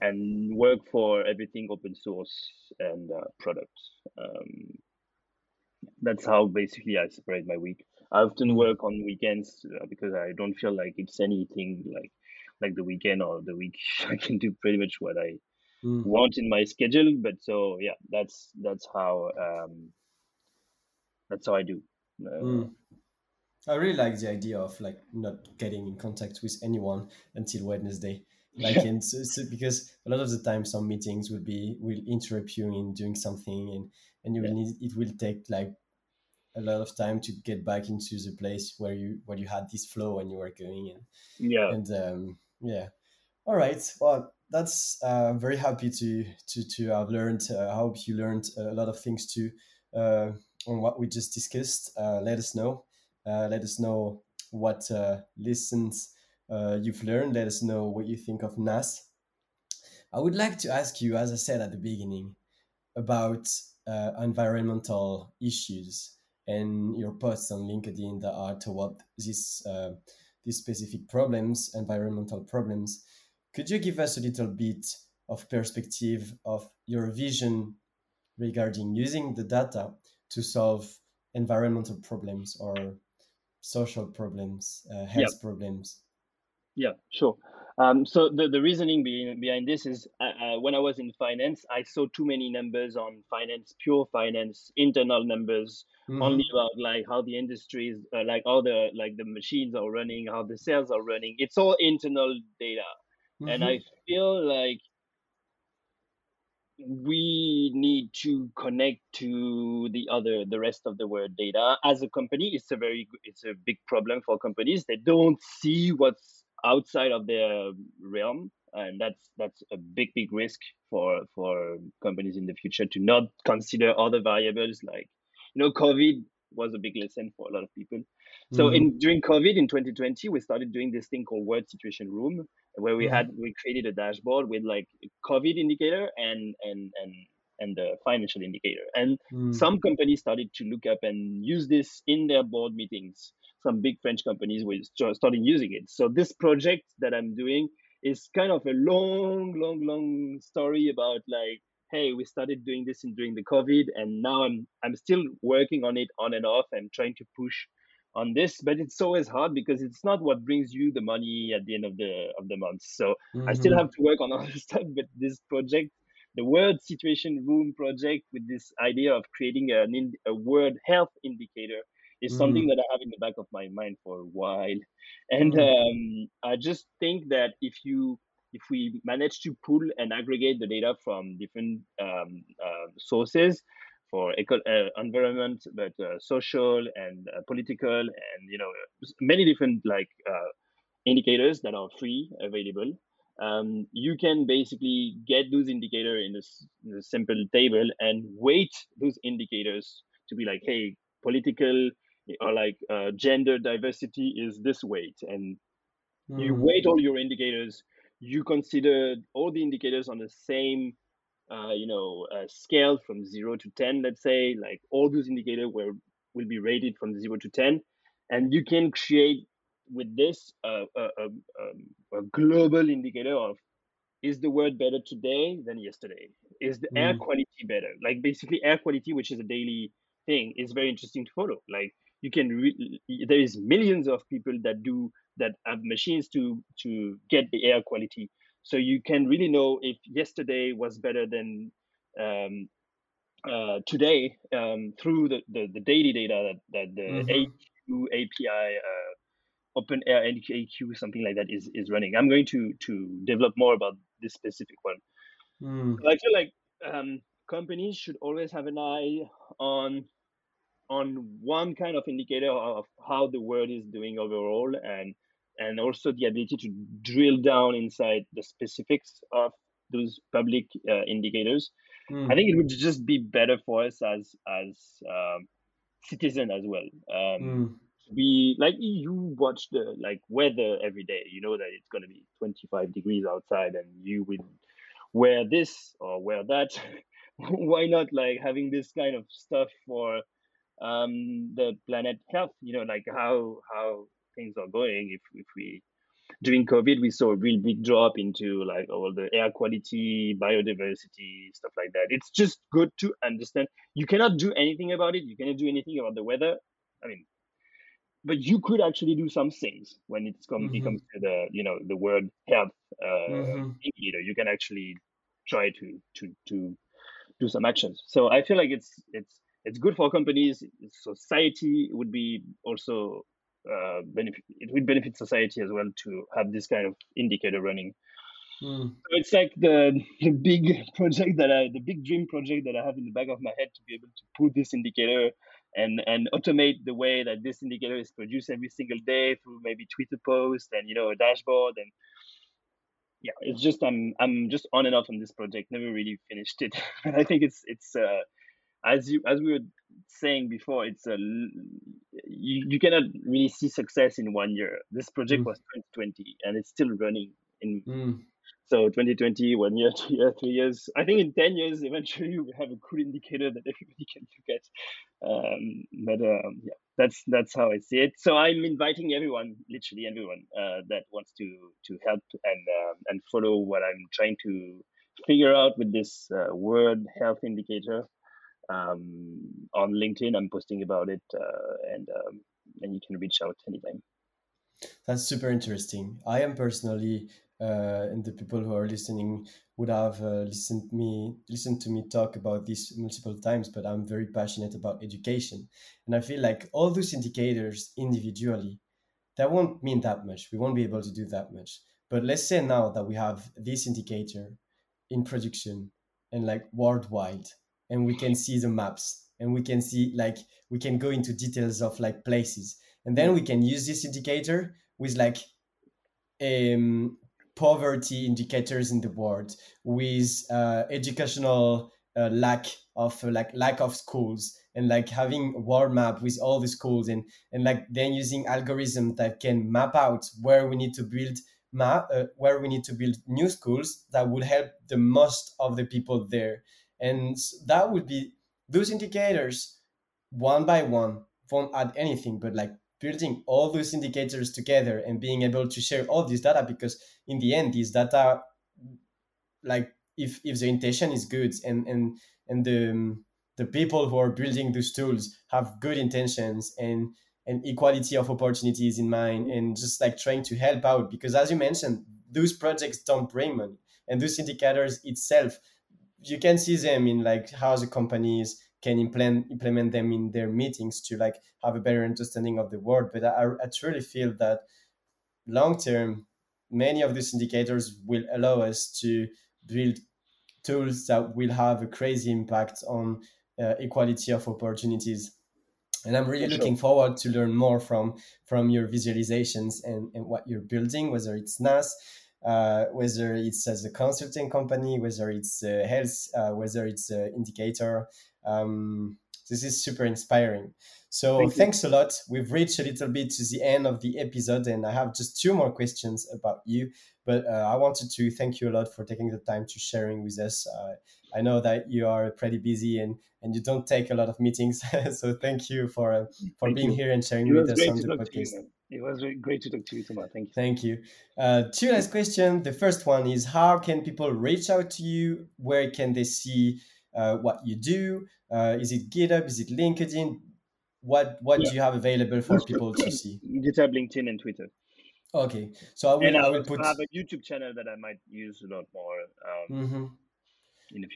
and work for everything open source and uh, products. Um, that's how basically I separate my week. I often work on weekends uh, because I don't feel like it's anything like like the weekend or the week. <laughs> I can do pretty much what I mm. want in my schedule. But so yeah, that's that's how um, that's how I do. Uh, mm. I really like the idea of like not getting in contact with anyone until Wednesday. Like, and so, so because a lot of the time some meetings will be will interrupt you in doing something, and and you will need it will take like a lot of time to get back into the place where you where you had this flow and you were going and yeah. And um, yeah. All right. Well that's uh, very happy to to to have learned uh, i hope you learned a lot of things too uh, on what we just discussed. Uh, let us know. Uh, let us know what uh, lessons you've learned let us know what you think of naas i would like to ask you as i said at the beginning about environmental issues and your posts on LinkedIn that are toward this uh, these specific problems, environmental problems. Could you give us a little bit of perspective of your vision regarding using the data to solve environmental problems or social problems, uh, health yep. problems? Yeah, sure. Um, so the, the reasoning behind, behind this is uh, uh, when I was in finance, I saw too many numbers on finance, pure finance, internal numbers, mm-hmm. only about like how the industry is, uh, like all the like the machines are running, how the sales are running. It's all internal data, mm-hmm. and I feel like we need to connect to the other the rest of the world data as a company it's a very it's a big problem for companies they don't see what's outside of their realm and that's that's a big big risk for for companies in the future to not consider other variables like you know covid was a big lesson for a lot of people so mm-hmm. in during covid in 2020 we started doing this thing called world situation room where we mm-hmm. had we created a dashboard with like covid indicator and and and and the financial indicator and mm. some companies started to look up and use this in their board meetings some big French companies were starting using it. So this project that I'm doing is kind of a long, long, long story about like, hey, we started doing this in during the COVID, and now I'm I'm still working on it on and off and trying to push on this, but it's always hard because it's not what brings you the money at the end of the of the month. So mm-hmm. I still mm-hmm. have to work on <laughs> other stuff, but this project the World Situation Room project with this idea of creating an a world health indicator is mm. something that I have in the back of my mind for a while. <laughs> And mm. um, I just think that if you if we manage to pull and aggregate the data from different um, uh, sources for eco- uh, environment, but uh, social and uh, political, and you know many different like uh, indicators that are free available. Um, you can basically get those indicators in in a simple table and weight those indicators to be like, hey, political or like uh, gender diversity is this weight. And mm. you weight all your indicators you consider all the indicators on the same uh, you know uh, scale from 0 to 10 let's say like all those indicators will will be rated from 0 to 10 and you can create with this uh, a, a, um, a, global indicator of is the world better today than yesterday? Is the mm. air quality better? Like basically air quality which is a daily thing is very interesting to follow. Like you can re- there is millions of people that do that have machines to to get the air quality so you can really know if yesterday was better than um, uh, today um, through the, the, the, daily data that, that the mm-hmm. AQ API uh, Open Air AQ something like that is is running. I'm going to to develop more about this specific one. Mm. I feel like um, companies should always have an eye on on one kind of indicator of how the world is doing overall and and also the ability to drill down inside the specifics of those public uh, indicators mm. i think it would just be better for us as as um, citizen as well. Um, mm. We like you watch the like weather every day. You know that it's gonna be 25 degrees outside, and you will wear this or wear that. <laughs> Why not like having this kind of stuff for um, the planet health? You know, like how how things are going. If if we during COVID, we saw a real big drop into like all the air quality, biodiversity, stuff like that. It's just good to understand. You cannot do anything about it. You cannot do anything about the weather. I mean, but you could actually do some things when it's come mm-hmm. comes to the you know the word health uh, mm-hmm. indicator. You can actually try to to to do some actions. So I feel like it's it's it's good for companies. Society would be also uh, benefit it would benefit society as well to have this kind of indicator running. Mm. So it's like the, <laughs> the big project that I the big dream project that I have in the back of my head to be able to put this indicator and and automate the way that this indicator is produced every single day through maybe Twitter post and you know a dashboard and yeah it's just I'm I'm just on and off on this project never really finished it <laughs> but I think it's it's uh, as you as we were saying before, it's a you, you cannot really see success in one year. This project mm. was 2020 and it's still running in mm. so 2020, one year, <laughs> two years, three years. I think in 10 years, eventually <laughs> we have a cool indicator that everybody can look at. Um, but um, yeah, that's that's how I see it. So I'm inviting everyone, literally everyone, uh, that wants to to help and uh, and follow what I'm trying to figure out with this uh, word health indicator um, on LinkedIn. I'm posting about it, uh, and um, and you can reach out anytime. That's super interesting. I am personally, uh, and the people who are listening would have uh, listened me listened to me talk about this multiple times. But I'm very passionate about education, and I feel like all those indicators individually, that won't mean that much. We won't be able to do that much. But let's say now that we have this indicator in production and like worldwide and we can see the maps and we can see like we can go into details of like places. And then we can use this indicator with like um, poverty indicators in the world with uh, educational uh, lack of uh, like lack of schools and like having a world map with all the schools and and like then using algorithm that can map out where we need to build map uh, where we need to build new schools that would help the most of the people there and that would be those indicators one by one won't add anything, but like building all those indicators together and being able to share all this data because in the end, these data, like if, if the intention is good and, and, and the, um, the people who are building those tools have good intentions and, and equality of opportunities in mind and just like trying to help out because as you mentioned those projects don't bring money. And those indicators itself you can see them in like how the companies can implement implement them in their meetings to like have a better understanding of the world. But I, I truly feel that long term, many of these indicators will allow us to build tools that will have a crazy impact on uh, equality of opportunities and i'm really looking forward to learn more from from your visualizations and, and what you're building whether it's naas uh, whether it's as a consulting company, whether it's a health, uh, whether it's an indicator. Um, this is super inspiring. So Thank thanks a lot. We've reached a little bit to the end of the episode, and I have just two more questions about you. But uh, I wanted to thank you a lot for taking the time to sharing with us. Uh, I know that you are pretty busy and, and you don't take a lot of meetings. <laughs> so thank you for uh, for thank being you. here and sharing with us on the podcast. It was great to talk to you, Thomas. Thank you. Thank you. Uh, two last questions. The first one is how can people reach out to you? Where can they see uh, what you do? Uh, is it GitHub? Is it LinkedIn? What What yeah. do you have available for people to see? GitHub, LinkedIn, and Twitter. Okay, so I will. And I, I will put. I have a YouTube channel that I might use a lot more. Um, mm-hmm.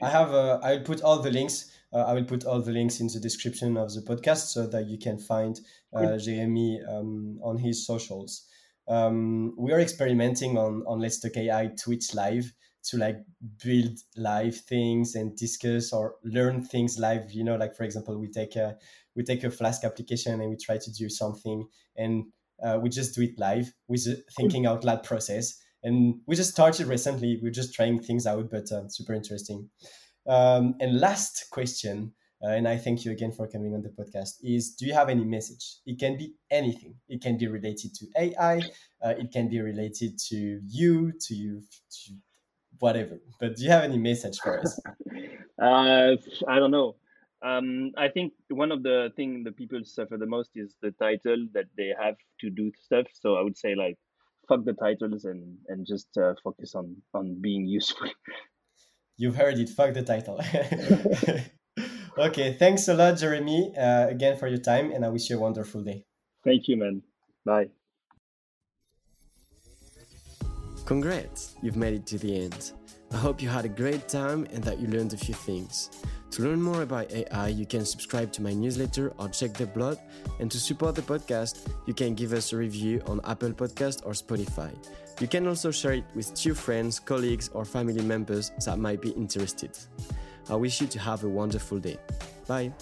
I have. Uh, I will put all the links. Uh, I will put all the links in the description of the podcast so that you can find uh, Jeremy um, on his socials. Um, we are experimenting on on Let's Talk AI Twitch live to like build live things and discuss or learn things live. You know, like for example, we take a we take a Flask application and we try to do something and uh, we just do it live with a thinking out loud process and we just started recently. We're just trying things out, but uh, super interesting. Um, and last question, uh, and I thank you again for coming on the podcast, is do you have any message? It can be anything. It can be related to AI, uh, it can be related to you, to you, to whatever. But do you have any message for us? <laughs> uh, I don't know. Um, I think one of the thing the people suffer the most is the title that they have to do stuff. So I would say like fuck the titles and and just uh, focus on on being <laughs> useful. You've heard it. Fuck the title. <laughs> okay, thanks a lot, Jeremy, uh, again for your time, and I wish you a wonderful day. Thank you, man. Bye. Congrats, you've made it to the end. I hope you had a great time and that you learned a few things. To learn more about AI, you can subscribe to my newsletter or check the blog. And to support the podcast, you can give us a review on Apple Podcast or Spotify. You can also share it with two friends, colleagues, or family members that might be interested. I wish you to have a wonderful day. Bye.